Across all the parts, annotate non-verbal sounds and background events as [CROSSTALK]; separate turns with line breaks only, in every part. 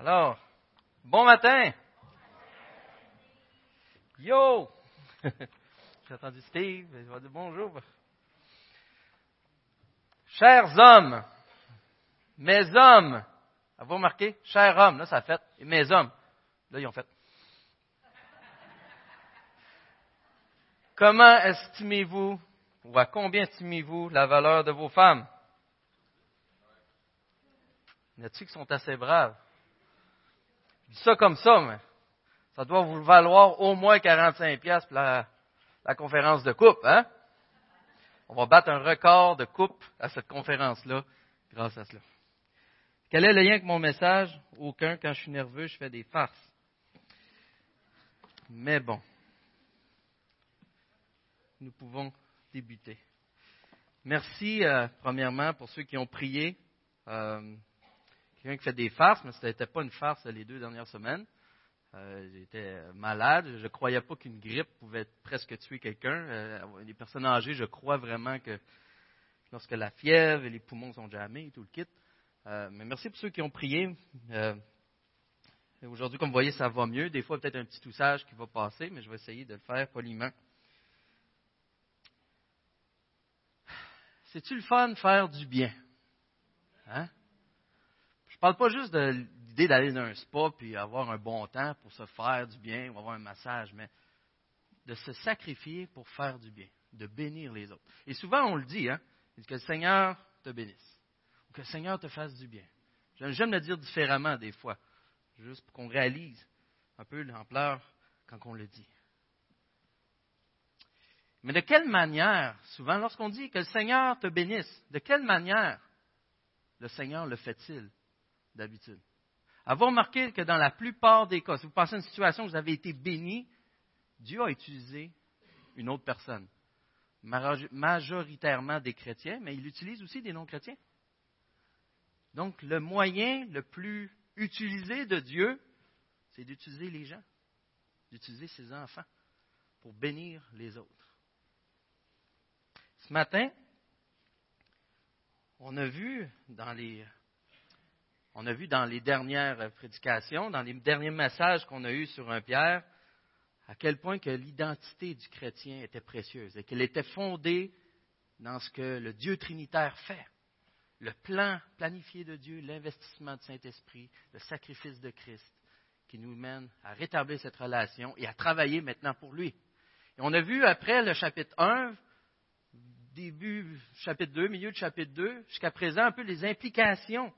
Alors, bon matin. Yo! [LAUGHS] J'ai entendu Steve, il va dire bonjour. Chers hommes, mes hommes, avez-vous remarqué? Chers hommes, là, ça a fait. Et mes hommes, là, ils ont fait. Comment estimez-vous, ou à combien estimez-vous la valeur de vos femmes? Y en a-t-il qui sont assez braves? Dis ça comme ça, mais ça doit vous valoir au moins 45 pièces pour la, la, conférence de coupe, hein? On va battre un record de coupe à cette conférence-là grâce à cela. Quel est le lien avec mon message? Aucun. Quand je suis nerveux, je fais des farces. Mais bon, nous pouvons débuter. Merci, euh, premièrement, pour ceux qui ont prié. Euh, quelqu'un qui fait des farces, mais ce n'était pas une farce les deux dernières semaines. Euh, J'étais malade. Je ne croyais pas qu'une grippe pouvait presque tuer quelqu'un. Euh, les personnes âgées, je crois vraiment que lorsque la fièvre et les poumons sont jamais tout le kit. Euh, mais merci pour ceux qui ont prié. Aujourd'hui, comme vous voyez, ça va mieux. Des fois, peut-être un petit toussage qui va passer, mais je vais essayer de le faire poliment. C'est-tu le fun de faire du bien? Hein? Je parle pas juste de l'idée d'aller dans un spa puis avoir un bon temps pour se faire du bien ou avoir un massage, mais de se sacrifier pour faire du bien, de bénir les autres. Et souvent, on le dit, hein, que le Seigneur te bénisse, ou que le Seigneur te fasse du bien. J'aime le dire différemment des fois, juste pour qu'on réalise un peu l'ampleur quand on le dit. Mais de quelle manière, souvent, lorsqu'on dit que le Seigneur te bénisse, de quelle manière le Seigneur le fait-il? D'habitude. Avez-vous remarqué que dans la plupart des cas, si vous pensez à une situation où vous avez été béni, Dieu a utilisé une autre personne. Majoritairement des chrétiens, mais il utilise aussi des non-chrétiens. Donc, le moyen le plus utilisé de Dieu, c'est d'utiliser les gens, d'utiliser ses enfants pour bénir les autres. Ce matin, on a vu dans les on a vu dans les dernières prédications, dans les derniers messages qu'on a eus sur un Pierre, à quel point que l'identité du chrétien était précieuse et qu'elle était fondée dans ce que le Dieu trinitaire fait. Le plan planifié de Dieu, l'investissement du Saint-Esprit, le sacrifice de Christ qui nous mène à rétablir cette relation et à travailler maintenant pour lui. On a vu après le chapitre 1, début chapitre 2, milieu de chapitre 2, jusqu'à présent un peu les implications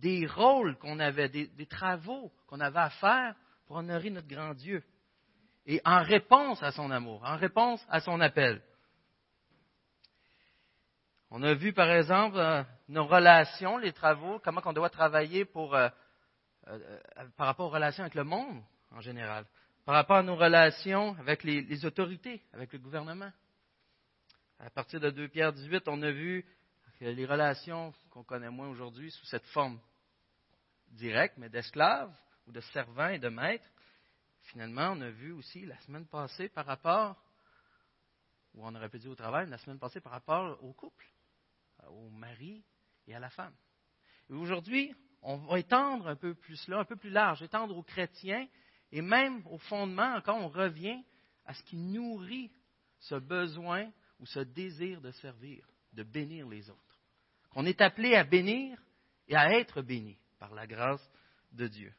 des rôles qu'on avait, des, travaux qu'on avait à faire pour honorer notre grand Dieu. Et en réponse à son amour, en réponse à son appel. On a vu, par exemple, euh, nos relations, les travaux, comment on doit travailler pour, euh, euh, par rapport aux relations avec le monde en général, par rapport à nos relations avec les, les autorités, avec le gouvernement. À partir de 2 Pierre 18, on a vu les relations qu'on connaît moins aujourd'hui sous cette forme direct, mais d'esclaves ou de servants et de maîtres. Finalement, on a vu aussi la semaine passée par rapport, ou on aurait pu dire au travail, la semaine passée par rapport au couple, au mari et à la femme. Et aujourd'hui, on va étendre un peu plus là, un peu plus large, étendre aux chrétiens et même au fondement, encore, on revient à ce qui nourrit ce besoin ou ce désir de servir, de bénir les autres. Qu'on est appelé à bénir et à être béni par la grâce de Dieu.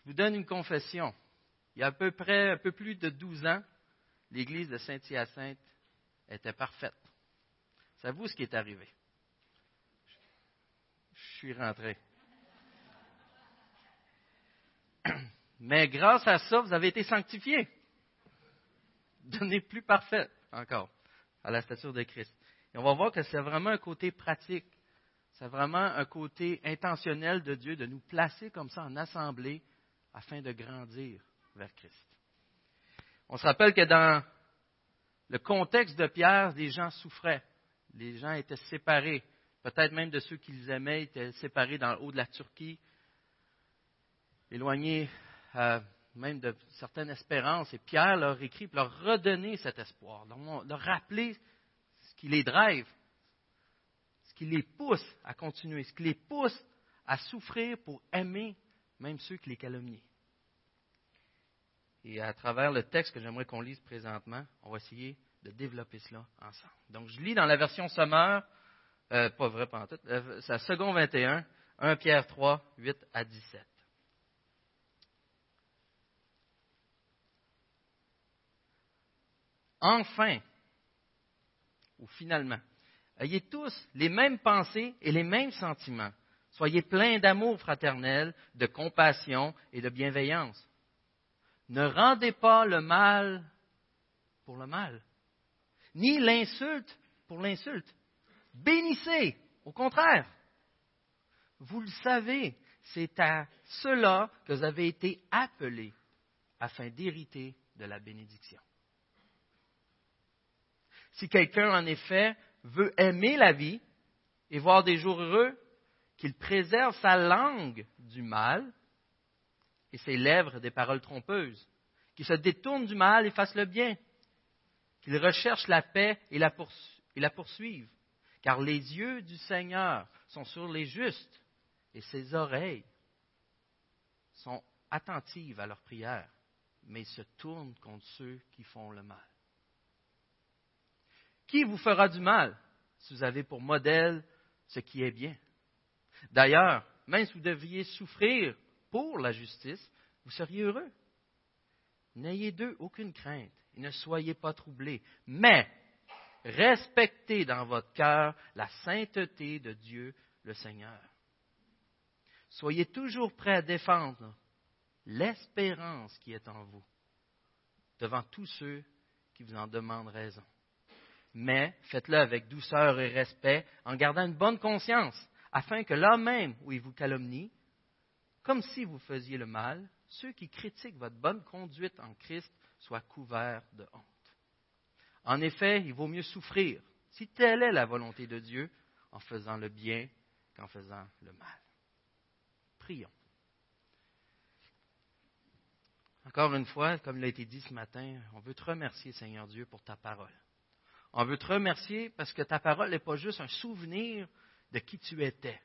Je vous donne une confession. Il y a à peu près un peu plus de 12 ans, l'église de Saint-Hyacinthe était parfaite. Savez-vous ce qui est arrivé? Je suis rentré. [CLEARS THROAT] Mais grâce à ça, vous avez été sanctifiés. Devenez plus parfait encore à la stature de Christ. Et on va voir que c'est vraiment un côté pratique c'est vraiment un côté intentionnel de Dieu de nous placer comme ça en assemblée afin de grandir vers Christ. On se rappelle que dans le contexte de Pierre, les gens souffraient, les gens étaient séparés, peut-être même de ceux qu'ils aimaient étaient séparés dans le haut de la Turquie, éloignés euh, même de certaines espérances. Et Pierre leur écrit pour leur redonner cet espoir, leur rappeler ce qui les drive, qui les pousse à continuer, ce qui les pousse à souffrir pour aimer même ceux qui les calomnient. Et à travers le texte que j'aimerais qu'on lise présentement, on va essayer de développer cela ensemble. Donc, je lis dans la version sommaire, euh, pas vrai pendant tout, euh, c'est second 21, 1 Pierre 3, 8 à 17. Enfin, ou finalement, ayez tous les mêmes pensées et les mêmes sentiments. Soyez pleins d'amour fraternel, de compassion et de bienveillance. Ne rendez pas le mal pour le mal, ni l'insulte pour l'insulte. Bénissez, au contraire. Vous le savez, c'est à cela que vous avez été appelés afin d'hériter de la bénédiction. Si quelqu'un, en effet, veut aimer la vie et voir des jours heureux, qu'il préserve sa langue du mal et ses lèvres des paroles trompeuses, qu'il se détourne du mal et fasse le bien, qu'il recherche la paix et la, et la poursuive, car les yeux du Seigneur sont sur les justes et ses oreilles sont attentives à leurs prières, mais se tournent contre ceux qui font le mal. Qui vous fera du mal si vous avez pour modèle ce qui est bien? D'ailleurs, même si vous deviez souffrir pour la justice, vous seriez heureux. N'ayez d'eux aucune crainte et ne soyez pas troublés, mais respectez dans votre cœur la sainteté de Dieu le Seigneur. Soyez toujours prêts à défendre l'espérance qui est en vous devant tous ceux qui vous en demandent raison mais faites-le avec douceur et respect, en gardant une bonne conscience, afin que là même où ils vous calomnient, comme si vous faisiez le mal, ceux qui critiquent votre bonne conduite en Christ soient couverts de honte. En effet, il vaut mieux souffrir, si telle est la volonté de Dieu, en faisant le bien qu'en faisant le mal. Prions. Encore une fois, comme il a été dit ce matin, on veut te remercier, Seigneur Dieu, pour ta parole. On veut te remercier parce que ta parole n'est pas juste un souvenir de qui tu étais,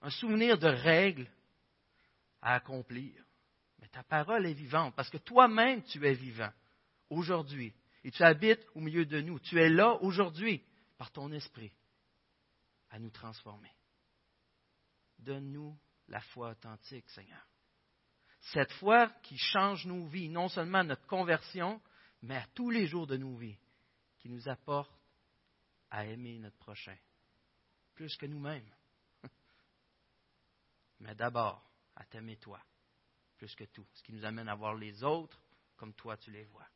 un souvenir de règles à accomplir. Mais ta parole est vivante parce que toi-même tu es vivant aujourd'hui et tu habites au milieu de nous. Tu es là aujourd'hui par ton esprit à nous transformer. Donne-nous la foi authentique, Seigneur. Cette foi qui change nos vies, non seulement notre conversion, mais à tous les jours de nos vies qui nous apporte à aimer notre prochain, plus que nous-mêmes. [LAUGHS] Mais d'abord, à t'aimer toi, plus que tout, ce qui nous amène à voir les autres comme toi tu les vois.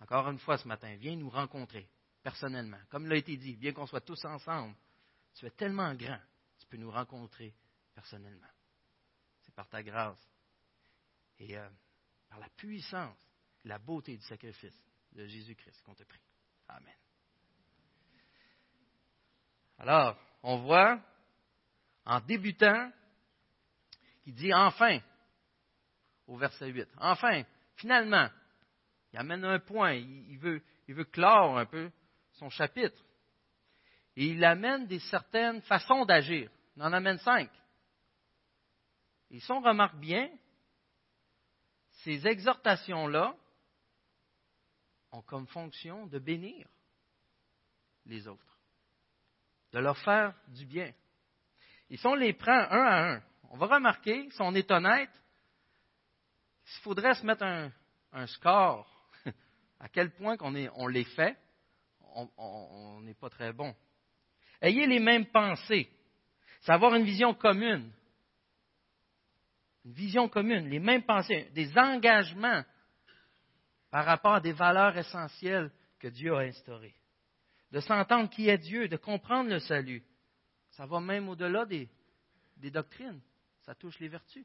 Encore une fois ce matin, viens nous rencontrer personnellement. Comme l'a été dit, bien qu'on soit tous ensemble, tu es tellement grand, tu peux nous rencontrer personnellement. C'est par ta grâce et euh, par la puissance, la beauté du sacrifice de Jésus-Christ qu'on te prie. Amen. Alors, on voit, en débutant, qu'il dit enfin, au verset 8, enfin, finalement, il amène un point, il veut, il veut clore un peu son chapitre. Et il amène des certaines façons d'agir. Il en amène cinq. Et si on remarque bien, ces exhortations-là ont comme fonction de bénir les autres, de leur faire du bien. Et si on les prend un à un, on va remarquer, si on est honnête, s'il faudrait se mettre un, score, [LAUGHS] à quel point on les fait, on n'est pas très bon. Ayez les mêmes pensées, c'est avoir une vision commune. Une vision commune, les mêmes pensées, des engagements par rapport à des valeurs essentielles que Dieu a instaurées. De s'entendre qui est Dieu, de comprendre le salut. Ça va même au-delà des, doctrines. Ça touche les vertus.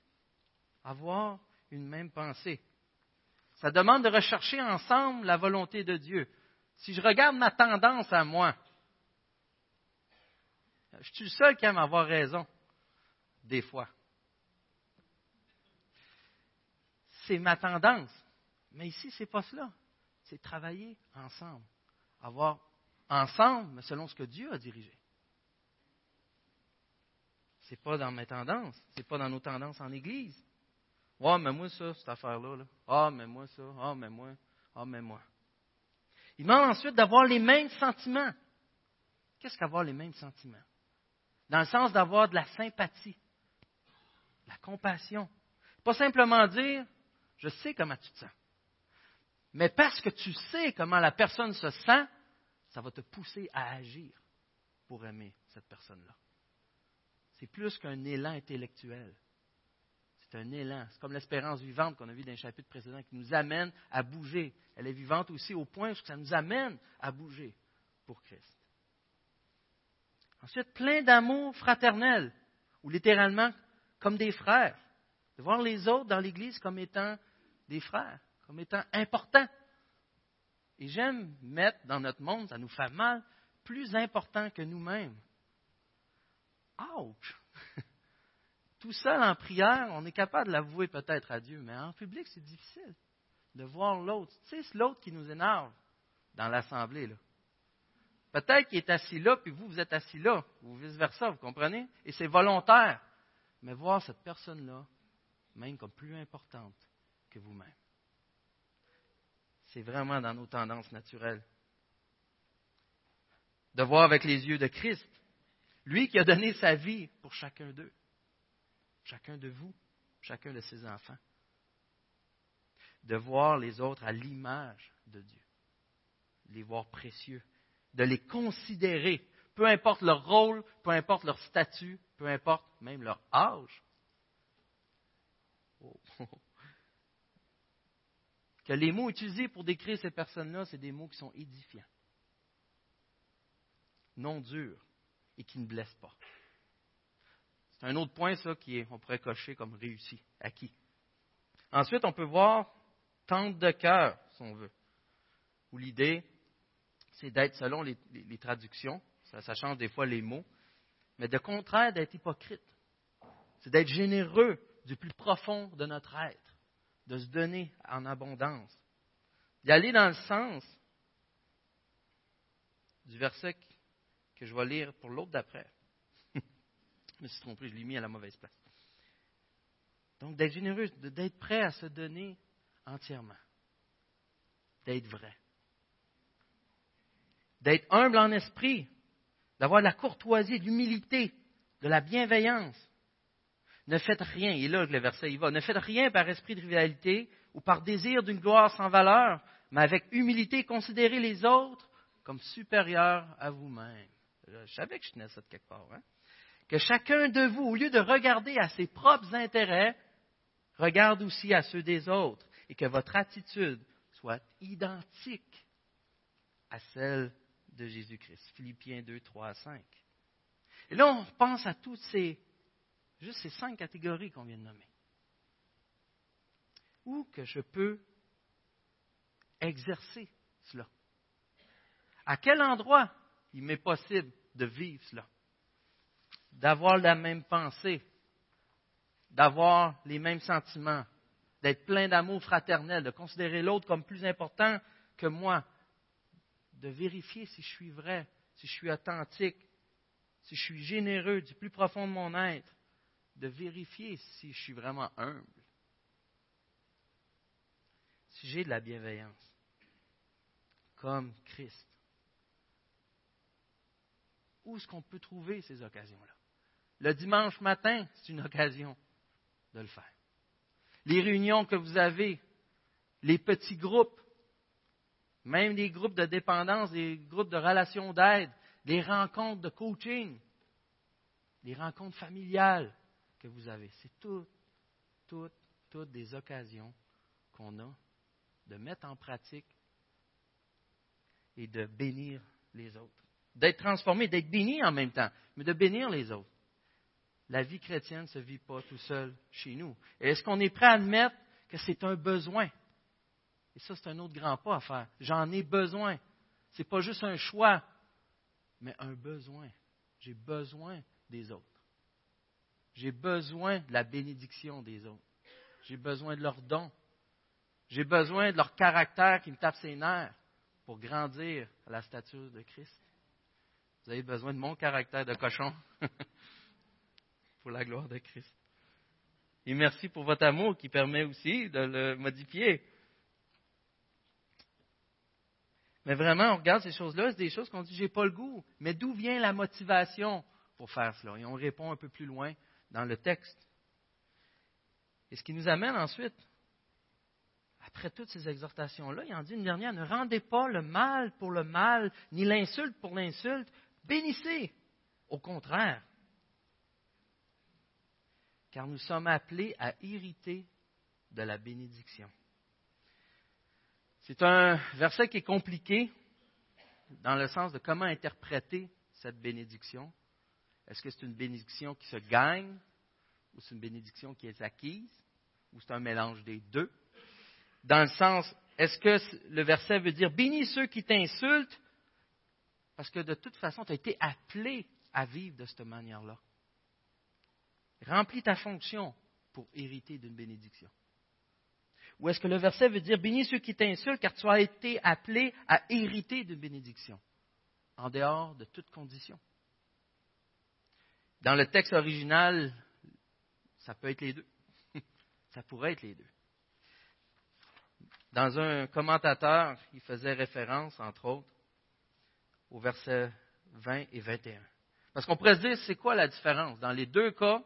Avoir une même pensée. Ça demande de rechercher ensemble la volonté de Dieu. Si je regarde ma tendance à moi, je suis le seul qui aime avoir raison, des fois. C'est ma tendance. Mais ici, ce n'est pas cela. C'est travailler ensemble. Avoir ensemble, mais selon ce que Dieu a dirigé. c'est pas dans mes tendances, c'est pas dans nos tendances en Église. Ah, mais moi ça, cette affaire-là. Ah, mais moi ça. Ah, mais moi. Ah, mais moi. Il demande ensuite d'avoir les mêmes sentiments. Qu'est-ce qu'avoir les mêmes sentiments? Dans le sens d'avoir de la sympathie, de la compassion. Pas simplement dire, je sais comment tu te sens. Mais parce que tu sais comment la personne se sent, ça va te pousser à agir pour aimer cette personne-là. C'est plus qu'un élan intellectuel. C'est un élan. C'est comme l'espérance vivante qu'on a vu dans le chapitre précédent qui nous amène à bouger. Elle est vivante aussi au point où ça nous amène à bouger pour Christ. Ensuite, plein d'amour fraternel, ou littéralement comme des frères. De voir les autres dans l'Église comme étant des frères, comme étant importants. Et j'aime mettre dans notre monde, ça nous fait mal, plus important que nous-mêmes. Ouch! [LAUGHS] Tout seul en prière, on est capable de l'avouer peut-être à Dieu, mais en public, c'est difficile de voir l'autre. Tu sais, c'est l'autre qui nous énerve dans l'assemblée. Là. Peut-être qu'il est assis là, puis vous, vous êtes assis là, ou vice-versa, vous comprenez? Et c'est volontaire. Mais voir cette personne-là, même comme plus importante que vous-même. C'est vraiment dans nos tendances naturelles. De voir avec les yeux de Christ, lui qui a donné sa vie pour chacun d'eux, chacun de vous, chacun de ses enfants. De voir les autres à l'image de Dieu, les voir précieux, de les considérer, peu importe leur rôle, peu importe leur statut, peu importe même leur âge. Oh. Que les mots utilisés pour décrire ces personnes-là, c'est des mots qui sont édifiants, non durs et qui ne blessent pas. C'est un autre point, ça, qui est, on pourrait cocher comme réussi, acquis. Ensuite, on peut voir tente de cœur, si on veut, où l'idée, c'est d'être, selon les, traductions, ça, change des fois les mots, mais de contraire d'être hypocrite. C'est d'être généreux du plus profond de notre être, de se donner en abondance, d'y aller dans le sens du verset que je vais lire pour l'autre d'après. [LAUGHS] je me suis trompé, je l'ai mis à la mauvaise place. Donc, d'être généreux, d'être prêt à se donner entièrement, d'être vrai d'être humble en esprit, d'avoir de la courtoisie, de l'humilité, de la bienveillance. Ne faites rien, et là le verset y va, ne faites rien par esprit de rivalité ou par désir d'une gloire sans valeur, mais avec humilité considérez les autres comme supérieurs à vous-même. Je savais que je tenais ça de quelque part. Hein? Que chacun de vous, au lieu de regarder à ses propres intérêts, regarde aussi à ceux des autres et que votre attitude soit identique à celle de Jésus-Christ. Philippiens 2, 3 5. Et là, on pense à toutes ces, juste ces cinq catégories qu'on vient de nommer. Où que je peux exercer cela? À quel endroit il m'est possible de vivre cela? D'avoir la même pensée, d'avoir les mêmes sentiments, d'être plein d'amour fraternel, de considérer l'autre comme plus important que moi, de vérifier si je suis vrai, si je suis authentique, si je suis généreux du plus profond de mon être, de vérifier si je suis vraiment humble, si j'ai de la bienveillance, comme Christ. Où est-ce qu'on peut trouver ces occasions-là? Le dimanche matin, c'est une occasion de le faire. Les réunions que vous avez, les petits groupes, même des groupes de dépendance, des groupes de relations d'aide, des rencontres de coaching, des rencontres familiales que vous avez. C'est toutes, toutes, toutes des occasions qu'on a de mettre en pratique et de bénir les autres. D'être transformé, d'être béni en même temps, mais de bénir les autres. La vie chrétienne ne se vit pas tout seul chez nous. Est-ce qu'on est prêt à admettre que c'est un besoin? Et ça, c'est un autre grand pas à faire. J'en ai besoin. Ce n'est pas juste un choix, mais un besoin. J'ai besoin des autres. J'ai besoin de la bénédiction des autres. J'ai besoin de leurs dons. J'ai besoin de leur caractère qui me tape ses nerfs pour grandir à la stature de Christ. Vous avez besoin de mon caractère de cochon. [LAUGHS] pour la gloire de Christ. Et merci pour votre amour qui permet aussi de le modifier. Mais vraiment, on regarde ces choses-là, c'est des choses qu'on dit, j'ai pas le goût. Mais d'où vient la motivation pour faire cela? Et on répond un peu plus loin dans le texte. Et ce qui nous amène ensuite, après toutes ces exhortations-là, il en dit une dernière, ne rendez pas le mal pour le mal, ni l'insulte pour l'insulte, bénissez. Au contraire, car nous sommes appelés à hériter de la bénédiction. C'est un verset qui est compliqué dans le sens de comment interpréter cette bénédiction. Est-ce que c'est une bénédiction qui se gagne ou c'est une bénédiction qui est acquise ou c'est un mélange des deux? Dans le sens, est-ce que le verset veut dire bénis ceux qui t'insultent parce que de toute façon, tu as été appelé à vivre de cette manière-là. Remplis ta fonction pour hériter d'une bénédiction. Ou est-ce que le verset veut dire bénis ceux qui t'insultent car tu as été appelé à hériter d'une bénédiction en dehors de toute condition? Dans le texte original, ça peut être les deux. [LAUGHS] ça pourrait être les deux. Dans un commentateur, il faisait référence, entre autres, au verset 20 et 21. Parce qu'on pourrait se dire, c'est quoi la différence? Dans les deux cas,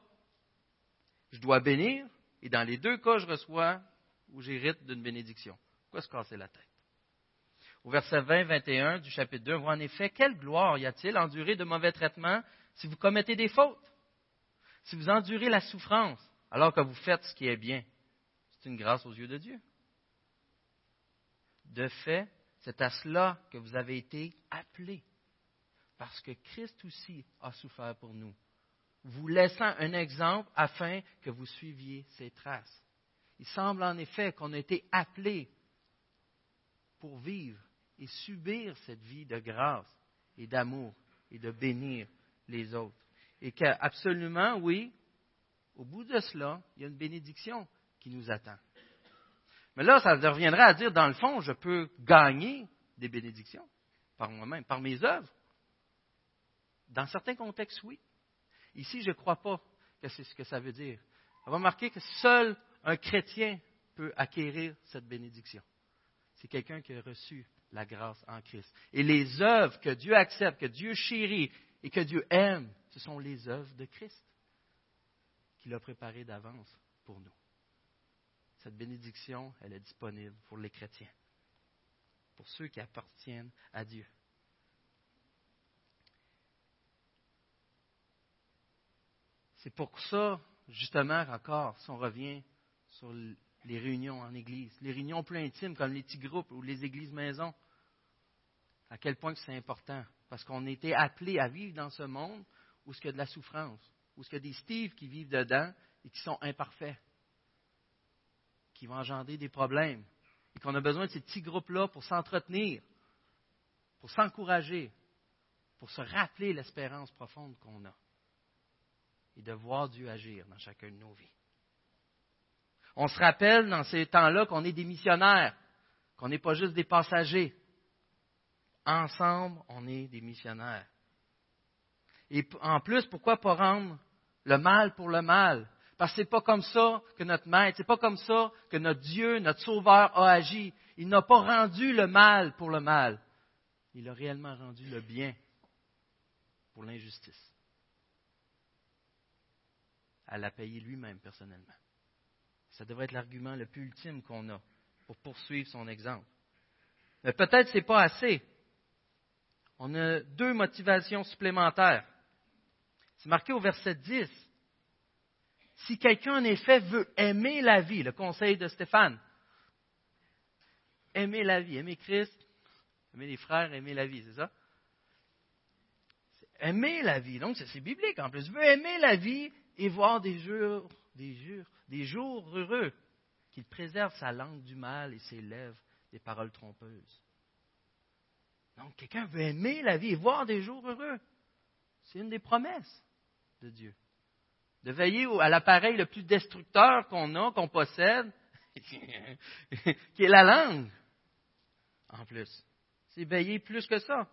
je dois bénir, et dans les deux cas, je reçois ou j'hérite d'une bénédiction. Pourquoi se casser la tête? Au verset 20-21 du chapitre 2, on voit en effet quelle gloire y a-t-il endurer de mauvais traitements si vous commettez des fautes, si vous endurez la souffrance alors que vous faites ce qui est bien. C'est une grâce aux yeux de Dieu. De fait, c'est à cela que vous avez été appelés, parce que Christ aussi a souffert pour nous, vous laissant un exemple afin que vous suiviez ses traces. Il semble en effet qu'on a été appelé pour vivre et subir cette vie de grâce et d'amour et de bénir les autres. Et qu'absolument, oui, au bout de cela, il y a une bénédiction qui nous attend. Mais là, ça reviendrait à dire, dans le fond, je peux gagner des bénédictions par moi-même, par mes œuvres. Dans certains contextes, oui. Ici, je ne crois pas que c'est ce que ça veut dire. On va remarquer que seul un chrétien peut acquérir cette bénédiction. C'est quelqu'un qui a reçu la grâce en Christ. Et les œuvres que Dieu accepte, que Dieu chérit et que Dieu aime, ce sont les œuvres de Christ qu'il a préparées d'avance pour nous. Cette bénédiction, elle est disponible pour les chrétiens, pour ceux qui appartiennent à Dieu. C'est pour ça, justement, encore, si on revient sur les réunions en Église, les réunions plus intimes comme les petits groupes ou les églises maisons. À quel point c'est important. Parce qu'on a été appelés à vivre dans ce monde où il y a de la souffrance, où il y a des Steve qui vivent dedans et qui sont imparfaits, qui vont engendrer des problèmes, et qu'on a besoin de ces petits groupes-là pour s'entretenir, pour s'encourager, pour se rappeler l'espérance profonde qu'on a et de voir Dieu agir dans chacun de nos vies. On se rappelle dans ces temps-là qu'on est des missionnaires, qu'on n'est pas juste des passagers. Ensemble, on est des missionnaires. Et en plus, pourquoi pas rendre le mal pour le mal? Parce que ce n'est pas comme ça que notre maître, c'est pas comme ça que notre Dieu, notre Sauveur a agi. Il n'a pas rendu le mal pour le mal. Il a réellement rendu le bien pour l'injustice. À l'a payé lui-même personnellement. Ça devrait être l'argument le plus ultime qu'on a pour poursuivre son exemple. Mais peut-être ce n'est pas assez. On a deux motivations supplémentaires. C'est marqué au verset 10. Si quelqu'un en effet veut aimer la vie, le conseil de Stéphane, aimer la vie, aimer Christ, aimer les frères, aimer la vie, c'est ça? Aimer la vie, donc c'est biblique en plus. Veut aimer la vie et voir des jours, des des jours heureux, qu'il préserve sa langue du mal et ses lèvres des paroles trompeuses. Donc, quelqu'un veut aimer la vie et voir des jours heureux. C'est une des promesses de Dieu. De veiller à l'appareil le plus destructeur qu'on a, qu'on possède, [LAUGHS] qui est la langue. En plus. C'est veiller plus que ça.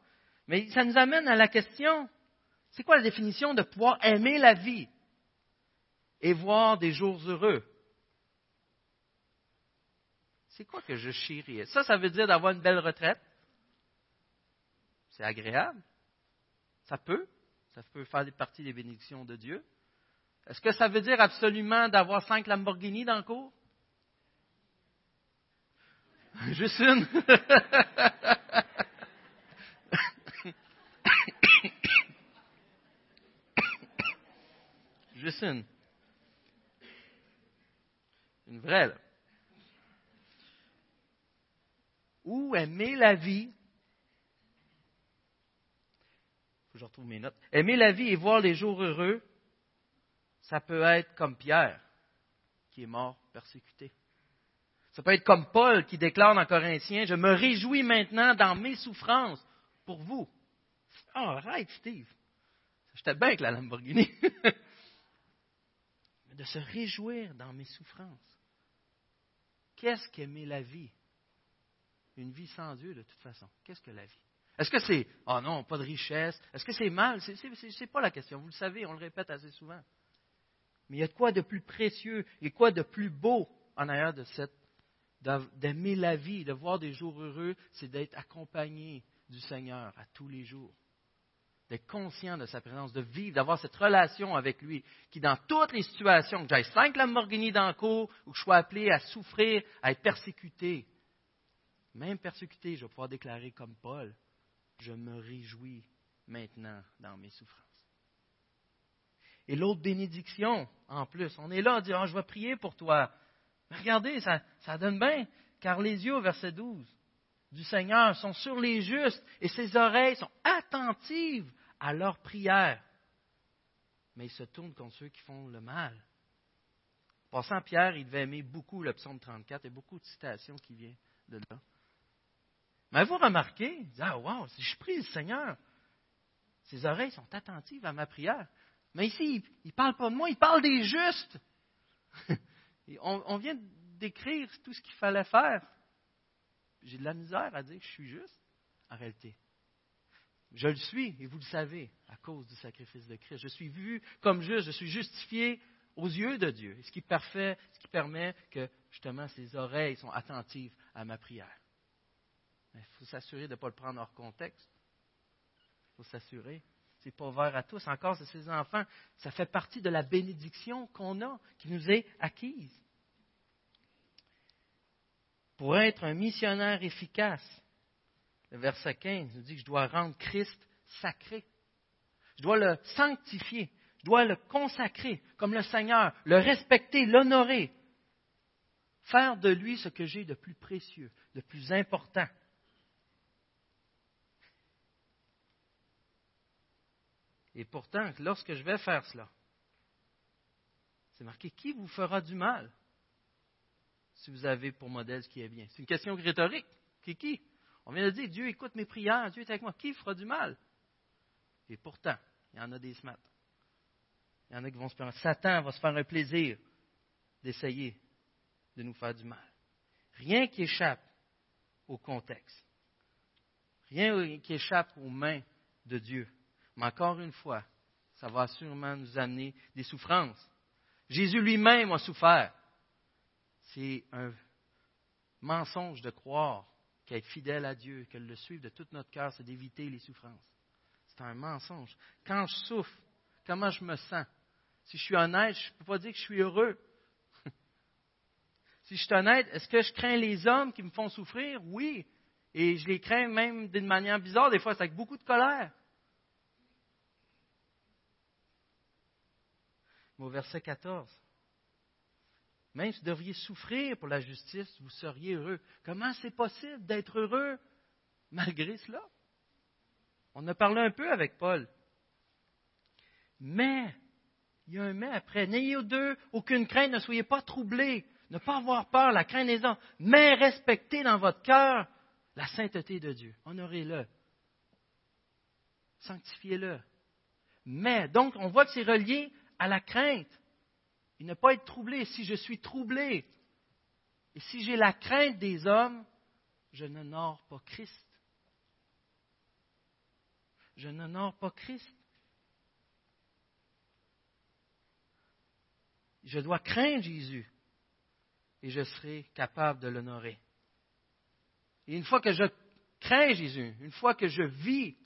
Mais ça nous amène à la question, c'est quoi la définition de pouvoir aimer la vie? et voir des jours heureux? C'est quoi que je chéris? Ça, ça veut dire d'avoir une belle retraite. C'est agréable. Ça peut. Ça peut faire partie des bénédictions de Dieu. Est-ce que ça veut dire absolument d'avoir cinq Lamborghini dans le cours? [LAUGHS] Juste une. [COUGHS] Juste une. Une vraie, là. Ou aimer la vie. Faut que je retrouve mes notes. Aimer la vie et voir les jours heureux, ça peut être comme Pierre, qui est mort persécuté. Ça peut être comme Paul qui déclare dans Corinthiens, je me réjouis maintenant dans mes souffrances pour vous. Oh, arrête, Steve. J'étais bien avec la Lamborghini. [LAUGHS] de se réjouir dans mes souffrances. Qu'est-ce qu'aimer la vie? Une vie sans Dieu, de toute façon. Qu'est-ce que la vie? Est-ce que c'est, oh non, pas de richesse? Est-ce que c'est mal? Ce n'est pas la question. Vous le savez, on le répète assez souvent. Mais il y a de quoi de plus précieux et quoi de plus beau en arrière de cette d'aimer la vie, de voir des jours heureux, c'est d'être accompagné du Seigneur à tous les jours. D'être conscient de sa présence, de vivre, d'avoir cette relation avec lui, qui dans toutes les situations, que j'aille cinq Lamborghini dans le cours, ou que je sois appelé à souffrir, à être persécuté, même persécuté, je vais pouvoir déclarer comme Paul, je me réjouis maintenant dans mes souffrances. Et l'autre bénédiction, en plus, on est là, on dit, oh, je vais prier pour toi. regardez, ça, donne bien, car les yeux, verset 12, du Seigneur sont sur les justes et ses oreilles sont attentives à leurs prières. Mais ils se tournent contre ceux qui font le mal. Passant Pierre, il devait aimer beaucoup le psaume 34 et beaucoup de citations qui viennent de là. Mais vous remarquez, ah wow, si je prie le Seigneur, ses oreilles sont attentives à ma prière. Mais ici, il ne parle pas de moi, il parle des justes. [LAUGHS] on, on, vient d'écrire tout ce qu'il fallait faire. J'ai de la misère à dire que je suis juste, en réalité. Je le suis, et vous le savez, à cause du sacrifice de Christ. Je suis vu comme juste, je suis justifié aux yeux de Dieu, ce qui, parfait, ce qui permet que justement ses oreilles sont attentives à ma prière. Il faut s'assurer de ne pas le prendre hors contexte. Il faut s'assurer. Ce n'est pas ouvert à tous. Encore, c'est ses enfants. Ça fait partie de la bénédiction qu'on a, qui nous est acquise. Pour être un missionnaire efficace, le verset 15 nous dit que je dois rendre Christ sacré. Je dois le sanctifier. Je dois le consacrer comme le Seigneur, le respecter, l'honorer. Faire de lui ce que j'ai de plus précieux, de plus important. Et pourtant, lorsque je vais faire cela, c'est marqué qui vous fera du mal si vous avez pour modèle ce qui est bien? C'est une question rhétorique. Qui qui? On vient de dire Dieu écoute mes prières, Dieu est avec moi. Qui fera du mal? Et pourtant, il y en a des smats. Il y en a qui vont se faire. Satan va se faire un plaisir d'essayer de nous faire du mal. Rien qui échappe au contexte. Rien qui échappe aux mains de Dieu. Mais encore une fois, ça va sûrement nous amener des souffrances. Jésus lui-même a souffert. C'est un mensonge de croire qu'être fidèle à Dieu, que le suivre de tout notre cœur, c'est d'éviter les souffrances. C'est un mensonge. Quand je souffre, comment je me sens? Si je suis honnête, je ne peux pas dire que je suis heureux. [LAUGHS] si je suis honnête, est-ce que je crains les hommes qui me font souffrir? Oui. Et je les crains même d'une manière bizarre, des fois, c'est avec beaucoup de colère. Au verset 14, même si vous devriez souffrir pour la justice, vous seriez heureux. Comment c'est possible d'être heureux malgré cela? On a parlé un peu avec Paul. Mais, il y a un mais après. N'ayez d'eux aucune crainte, ne soyez pas troublés, ne pas avoir peur, la crainte des hommes, mais respectez dans votre cœur la sainteté de Dieu. Honorez-le. Sanctifiez-le. Mais, donc, on voit que c'est relié à la crainte et ne pas être troublé. Si je suis troublé et si j'ai la crainte des hommes, je n'honore pas Christ. Je n'honore pas Christ. Je dois craindre Jésus et je serai capable de l'honorer. Et une fois que je crains Jésus, une fois que je vis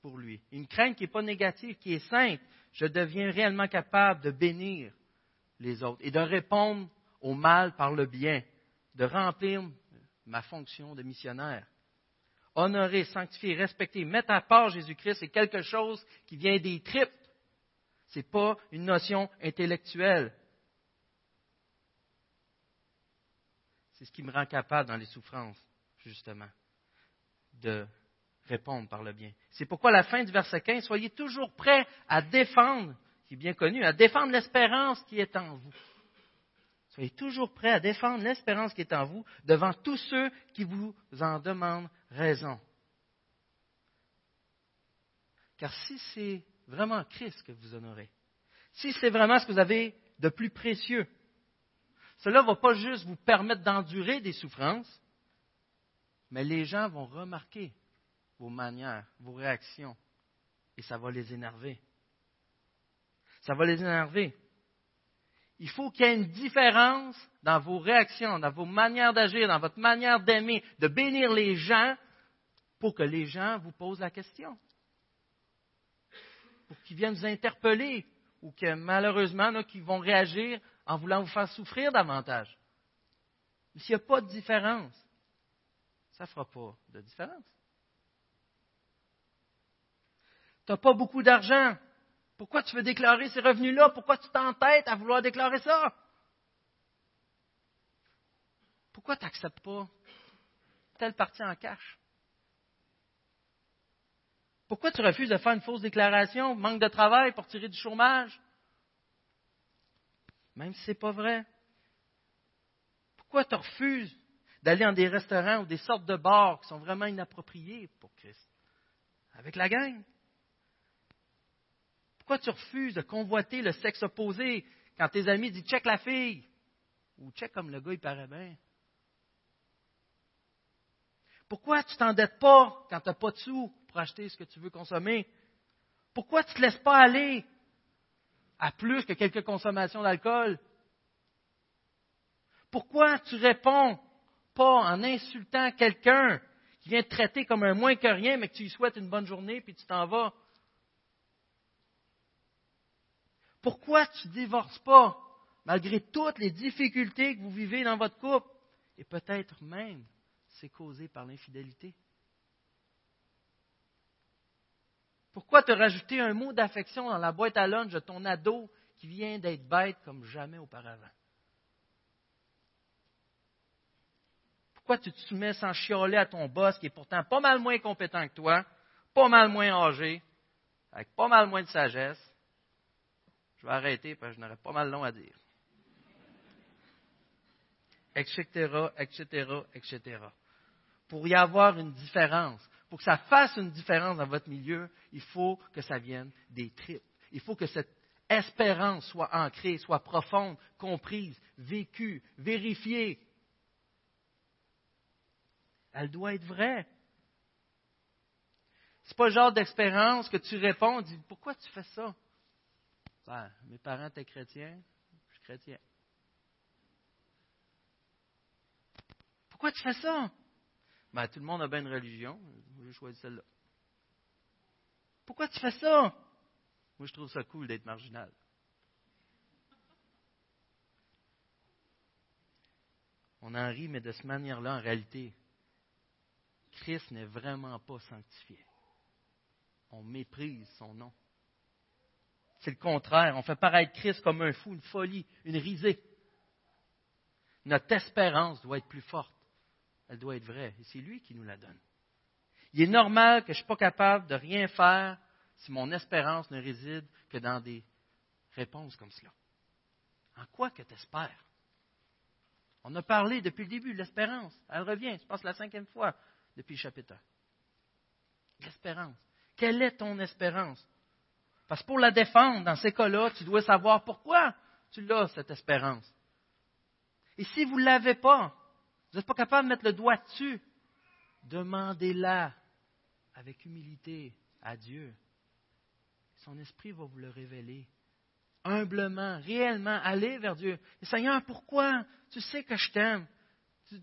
pour lui, une crainte qui n'est pas négative, qui est sainte, je deviens réellement capable de bénir les autres et de répondre au mal par le bien, de remplir ma fonction de missionnaire. Honorer, sanctifier, respecter, mettre à part Jésus-Christ, c'est quelque chose qui vient des tripes. Ce n'est pas une notion intellectuelle. C'est ce qui me rend capable dans les souffrances, justement, de répondre par le bien. C'est pourquoi la fin du verset 15, soyez toujours prêts à défendre, qui est bien connu, à défendre l'espérance qui est en vous. Soyez toujours prêts à défendre l'espérance qui est en vous devant tous ceux qui vous en demandent raison. Car si c'est vraiment Christ que vous honorez, si c'est vraiment ce que vous avez de plus précieux, cela ne va pas juste vous permettre d'endurer des souffrances, mais les gens vont remarquer vos manières, vos réactions, et ça va les énerver. Ça va les énerver. Il faut qu'il y ait une différence dans vos réactions, dans vos manières d'agir, dans votre manière d'aimer, de bénir les gens, pour que les gens vous posent la question. Pour qu'ils viennent vous interpeller, ou que malheureusement, là, qu'ils vont réagir en voulant vous faire souffrir davantage. Mais s'il n'y a pas de différence, ça ne fera pas de différence. Tu n'as pas beaucoup d'argent. Pourquoi tu veux déclarer ces revenus-là? Pourquoi tu t'entêtes à vouloir déclarer ça? Pourquoi tu n'acceptes pas telle partie en cash? Pourquoi tu refuses de faire une fausse déclaration, manque de travail pour tirer du chômage? Même si ce n'est pas vrai. Pourquoi tu refuses d'aller dans des restaurants ou des sortes de bars qui sont vraiment inappropriés pour Christ? Avec la gang. Pourquoi tu refuses de convoiter le sexe opposé quand tes amis disent check la fille? Ou check comme le gars il paraît bien? Pourquoi tu t'endettes pas quand tu n'as pas de sous pour acheter ce que tu veux consommer? Pourquoi tu ne te laisses pas aller à plus que quelques consommations d'alcool? Pourquoi tu réponds pas en insultant quelqu'un qui vient te traiter comme un moins que rien, mais que tu lui souhaites une bonne journée, puis tu t'en vas? Pourquoi tu ne divorces pas, malgré toutes les difficultés que vous vivez dans votre couple? Et peut-être même, c'est causé par l'infidélité. Pourquoi te rajouter un mot d'affection dans la boîte à lunch de ton ado qui vient d'être bête comme jamais auparavant? Pourquoi tu te soumets sans chioler à ton boss qui est pourtant pas mal moins compétent que toi, pas mal moins âgé, avec pas mal moins de sagesse, je vais arrêter parce que je n'aurai pas mal long à dire. Etc., etc., etc. Pour y avoir une différence, pour que ça fasse une différence dans votre milieu, il faut que ça vienne des tripes. Il faut que cette espérance soit ancrée, soit profonde, comprise, vécue, vérifiée. Elle doit être vraie. Ce n'est pas le genre d'expérience que tu réponds, dis pourquoi tu fais ça? Mes parents étaient chrétiens, je suis chrétien. Pourquoi tu fais ça? Ben, tout le monde a bien une religion, j'ai choisi celle-là. Pourquoi tu fais ça? Moi, je trouve ça cool d'être marginal. On en rit, mais de cette manière-là, en réalité, Christ n'est vraiment pas sanctifié. On méprise son nom. C'est le contraire. On fait paraître Christ comme un fou, une folie, une risée. Notre espérance doit être plus forte. Elle doit être vraie. Et c'est lui qui nous la donne. Il est normal que je ne suis pas capable de rien faire si mon espérance ne réside que dans des réponses comme cela. En quoi que tu espères? On a parlé depuis le début de l'espérance. Elle revient, je pense la cinquième fois depuis le chapitre 1. L'espérance. Quelle est ton espérance? Parce que pour la défendre, dans ces cas-là, tu dois savoir pourquoi tu l'as, cette espérance. Et si vous ne l'avez pas, vous n'êtes pas capable de mettre le doigt dessus, demandez-la avec humilité à Dieu. Son esprit va vous le révéler. humblement, réellement, aller vers Dieu. Et Seigneur, pourquoi? Tu sais que je t'aime? Tu,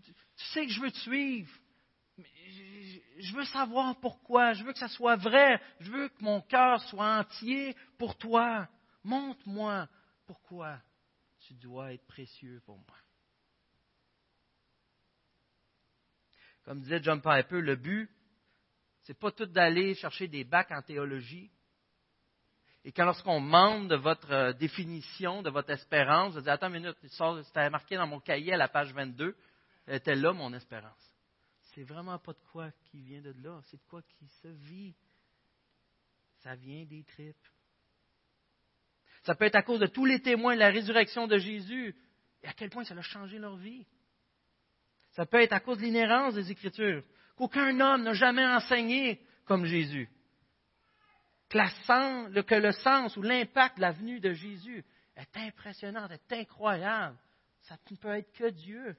sais que je veux te suivre. Je veux savoir pourquoi. Je veux que ça soit vrai. Je veux que mon cœur soit entier pour toi. Montre-moi pourquoi tu dois être précieux pour moi. Comme disait John Piper, le but, c'est pas tout d'aller chercher des bacs en théologie. Et quand lorsqu'on demande de votre euh, définition, de votre espérance, vous dites, attends une minute, c'était marqué dans mon cahier à la page 22, était là mon espérance. C'est vraiment pas de quoi qui vient de là, c'est de quoi qui se vit. Ça vient des tripes. Ça peut être à cause de tous les témoins de la résurrection de Jésus et à quel point ça a changé leur vie. Ça peut être à cause de l'inhérence des Écritures, qu'aucun homme n'a jamais enseigné comme Jésus. Que, le sens ou l'impact de la venue de Jésus est impressionnant, est incroyable. Ça ne peut être que Dieu.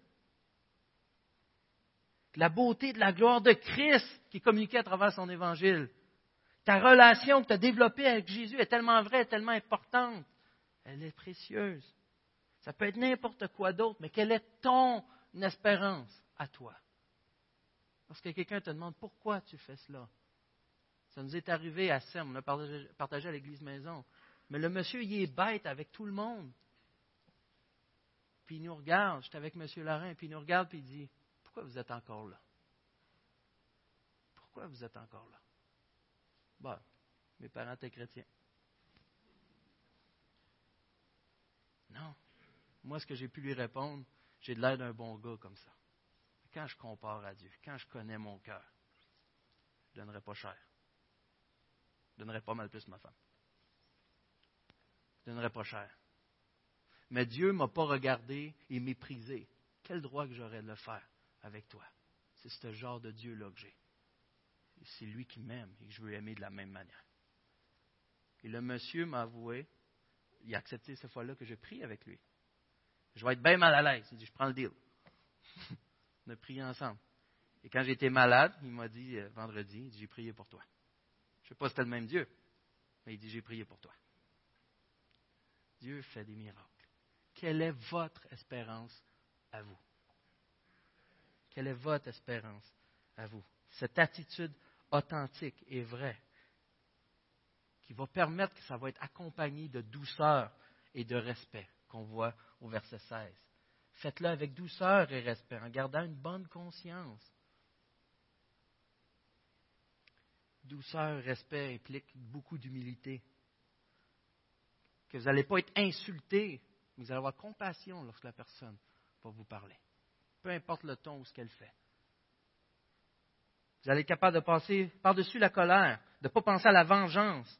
La beauté de la gloire de Christ qui est à travers son évangile. Ta relation que tu as développée avec Jésus est tellement vraie, tellement importante. Elle est précieuse. Ça peut être n'importe quoi d'autre, mais quelle est ton espérance à toi? Lorsque quelqu'un te demande pourquoi tu fais cela, ça nous est arrivé à Sem, on a partagé, à l'église maison. Mais le monsieur, il est bête avec tout le monde. Puis il nous regarde, j'étais avec M. Laurent, puis il nous regarde, puis il dit Pourquoi vous êtes encore là? Pourquoi vous êtes encore là? Bon, mes parents étaient chrétiens. Non. Moi, ce que j'ai pu lui répondre, j'ai de l'air d'un bon gars comme ça. Quand je compare à Dieu, quand je connais mon cœur, je ne donnerai pas cher. Je donnerais pas mal plus ma femme. Je donnerais pas cher. Mais Dieu ne m'a pas regardé et méprisé. Quel droit que j'aurais de le faire? Avec toi? C'est ce genre de Dieu-là que j'ai. C'est lui qui m'aime et que je veux aimer de la même manière. Et le monsieur m'a avoué, il a accepté cette fois-là que je prie avec lui. Je vais être bien mal à l'aise. Il dit, je prends le deal. [LAUGHS] On a prié ensemble. Et quand j'étais malade, il m'a dit euh, vendredi, j'ai prié pour toi. Je ne sais pas si c'était le même Dieu, mais il dit, j'ai prié pour toi. Dieu fait des miracles. Quelle est votre espérance à vous? Quelle est votre espérance à vous? Cette attitude authentique et vraie qui va permettre que ça va être accompagné de douceur et de respect qu'on voit au verset 16. Faites-le avec douceur et respect, en gardant une bonne conscience. douceur, respect implique beaucoup d'humilité. Que vous n'allez pas être insulté, mais vous allez avoir compassion lorsque la personne va vous parler. Peu importe le ton ou ce qu'elle fait. Vous allez être capable de passer par-dessus la colère, de ne pas penser à la vengeance,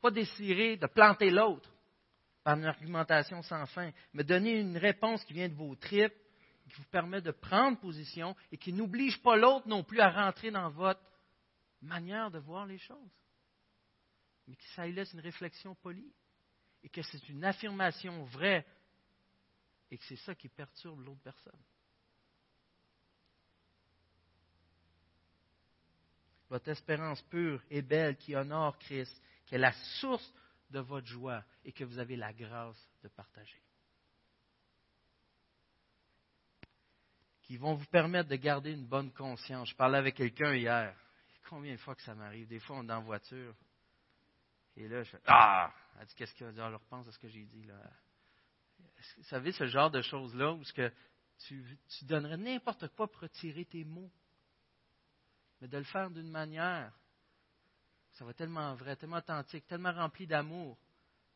pas désirer de planter l'autre par une argumentation sans fin, mais donner une réponse qui vient de vos tripes, qui vous permet de prendre position et qui n'oblige pas l'autre non plus à rentrer dans votre manière de voir les choses, mais que ça laisse une réflexion polie et que c'est une affirmation vraie et que c'est ça qui perturbe l'autre personne. Votre espérance pure et belle qui honore Christ, qui est la source de votre joie et que vous avez la grâce de partager. Qui vont vous permettre de garder une bonne conscience. Je parlais avec quelqu'un hier combien de fois que ça m'arrive? Des fois, on est la voiture. Et là, je fais Ah! Elle dit Qu'est-ce dire? Alors, repense à ce que j'ai dit. là. Vous savez, ce genre de choses-là où que tu, tu donnerais n'importe quoi pour retirer tes mots? Mais de le faire d'une manière, ça va tellement vrai, tellement authentique, tellement rempli d'amour,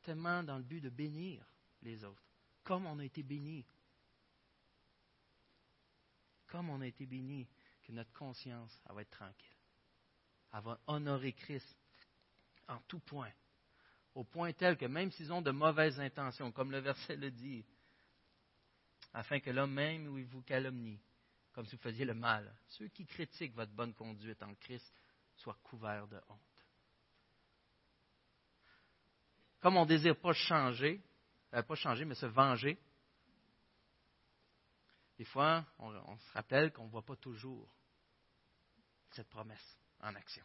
tellement dans le but de bénir les autres, comme on a été bénis. Comme on a été bénis, que notre conscience va être tranquille. Va honorer Christ en tout point, au point tel que même s'ils ont de mauvaises intentions, comme le verset le dit, afin que l'homme même où il vous calomnie, comme si vous faisiez le mal, ceux qui critiquent votre bonne conduite en Christ soient couverts de honte. Comme on ne désire pas changer, euh, pas changer, mais se venger, des fois, on se rappelle qu'on ne voit pas toujours cette promesse en action.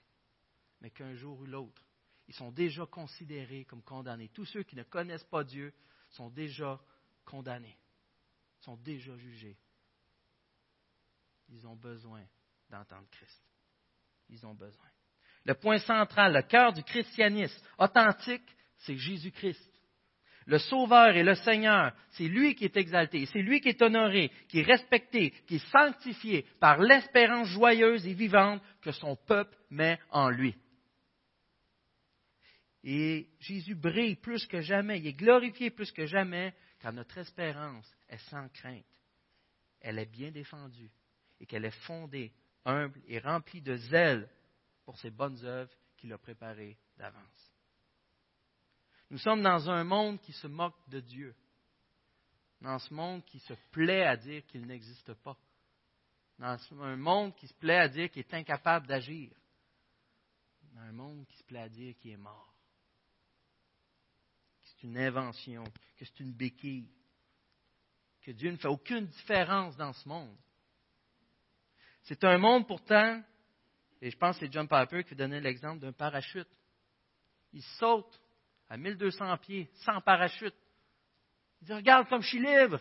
Mais qu'un jour ou l'autre, ils sont déjà considérés comme condamnés. Tous ceux qui ne connaissent pas Dieu sont déjà condamnés, sont déjà jugés. Ils ont besoin d'entendre Christ. Ils ont besoin. Le point central, le cœur du christianisme authentique, c'est Jésus-Christ. Le Sauveur et le Seigneur, c'est lui qui est exalté, c'est lui qui est honoré, qui est respecté, qui est sanctifié par l'espérance joyeuse et vivante que son peuple met en lui. Et Jésus brille plus que jamais, il est glorifié plus que jamais, car notre espérance est sans crainte. Elle est bien défendue et qu'elle est fondée, humble et remplie de zèle pour ses bonnes œuvres qu'il a préparées d'avance. Nous sommes dans un monde qui se moque de Dieu, dans ce monde qui se plaît à dire qu'il n'existe pas, dans un monde qui se plaît à dire qu'il est incapable d'agir, dans un monde qui se plaît à dire qu'il est mort, que c'est une invention, que c'est une béquille, que Dieu ne fait aucune différence dans ce monde. C'est un monde pourtant, et je pense que c'est John Piper qui donnait l'exemple d'un parachute. Il saute à 1200 pieds, sans parachute. Il dit, regarde comme je suis libre.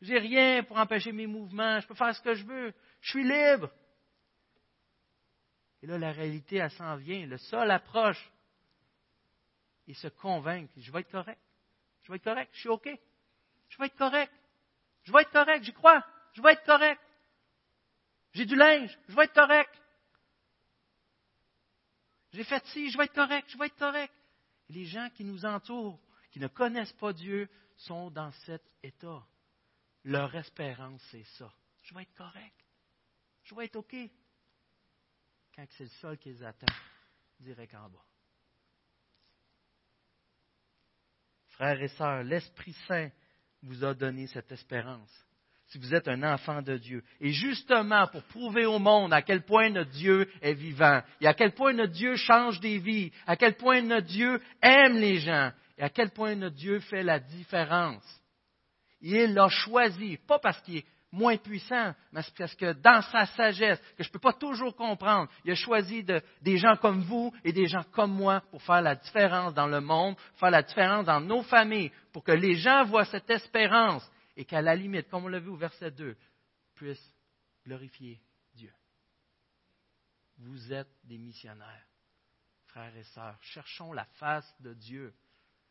J'ai rien pour empêcher mes mouvements. Je peux faire ce que je veux. Je suis libre. Et là, la réalité, elle s'en vient. Le sol approche. Il se convainc. Je vais être correct. Je vais être correct. Je suis OK. Je vais être correct. Je vais être correct. J'y crois. Je vais être correct. J'ai du linge. Je vais être correct. J'ai fait ci. Je vais être correct. Je vais être correct les gens qui nous entourent, qui ne connaissent pas Dieu, sont dans cet état. Leur espérance, c'est ça. Je vais être correct. Je vais être OK. Quand c'est le sol qui les attend, direct en bas. Frères et sœurs, l'Esprit Saint vous a donné cette espérance si vous êtes un enfant de Dieu. Et justement, pour prouver au monde à quel point notre Dieu est vivant, et à quel point notre Dieu change des vies, à quel point notre Dieu aime les gens, et à quel point notre Dieu fait la différence. Il l'a choisi, pas parce qu'il est moins puissant, mais parce que dans sa sagesse, que je ne peux pas toujours comprendre, il a choisi des gens comme vous et des gens comme moi pour faire la différence dans le monde, faire la différence dans nos familles, pour que les gens voient cette espérance et qu'à la limite, comme on l'a vu au verset 2, puisse glorifier Dieu. Vous êtes des missionnaires, frères et sœurs. Cherchons la face de Dieu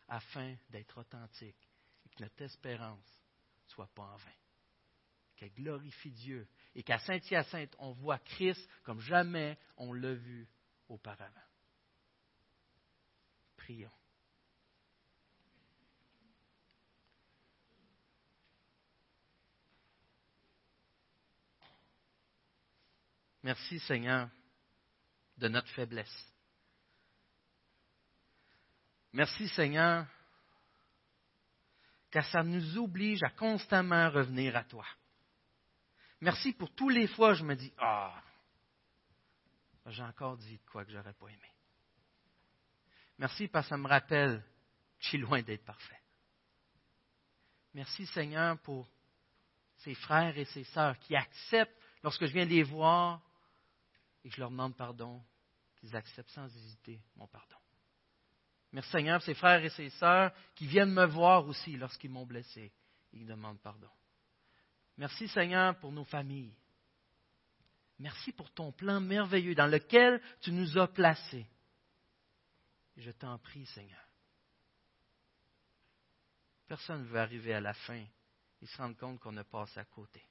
afin d'être authentiques et que notre espérance ne soit pas en vain. Qu'elle glorifie Dieu et qu'à Saint-Hyacinthe, on voit Christ comme jamais on l'a vu auparavant. Prions. Merci Seigneur de notre faiblesse. Merci Seigneur, car ça nous oblige à constamment revenir à toi. Merci pour tous les fois où je me dis, ah, j'ai encore dit quoi que j'aurais pas aimé. Merci parce que ça me rappelle que je suis loin d'être parfait. Merci Seigneur pour ces frères et ces sœurs qui acceptent, lorsque je viens les voir, et que je leur demande pardon, qu'ils acceptent sans hésiter mon pardon. Merci Seigneur pour ces frères et ces sœurs qui viennent me voir aussi lorsqu'ils m'ont blessé et qui demandent pardon. Merci Seigneur pour nos familles. Merci pour ton plan merveilleux dans lequel tu nous as placés. Je t'en prie Seigneur. Personne ne veut arriver à la fin et se rendre compte qu'on a passé à côté.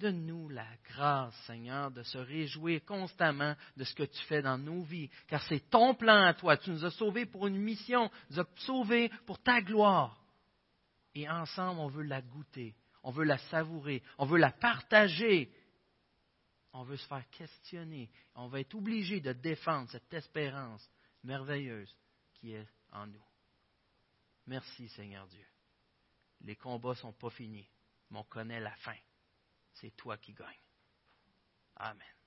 Donne-nous la grâce, Seigneur, de se réjouir constamment de ce que tu fais dans nos vies, car c'est ton plan à toi. Tu nous as sauvés pour une mission, tu nous as sauvés pour ta gloire. Et ensemble, on veut la goûter, on veut la savourer, on veut la partager. On veut se faire questionner, on va être obligé de défendre cette espérance merveilleuse qui est en nous. Merci, Seigneur Dieu. Les combats ne sont pas finis, mais on connaît la fin c'est toi qui gagnes. Amen.